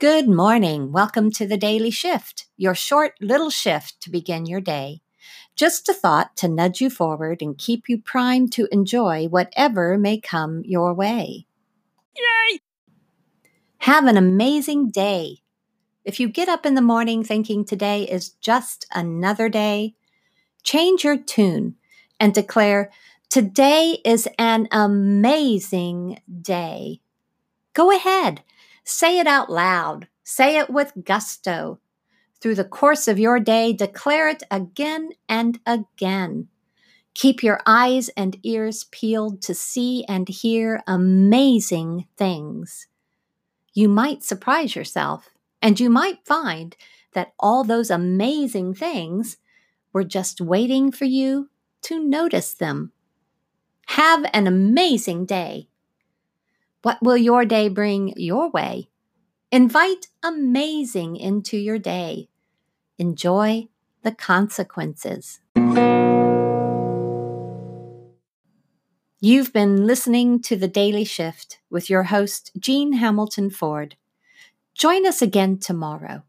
Good morning. Welcome to the Daily Shift, your short little shift to begin your day. Just a thought to nudge you forward and keep you primed to enjoy whatever may come your way. Yay! Have an amazing day. If you get up in the morning thinking today is just another day, change your tune and declare, Today is an amazing day. Go ahead Say it out loud. Say it with gusto. Through the course of your day, declare it again and again. Keep your eyes and ears peeled to see and hear amazing things. You might surprise yourself, and you might find that all those amazing things were just waiting for you to notice them. Have an amazing day. What will your day bring your way? Invite amazing into your day. Enjoy the consequences. You've been listening to The Daily Shift with your host, Jean Hamilton Ford. Join us again tomorrow.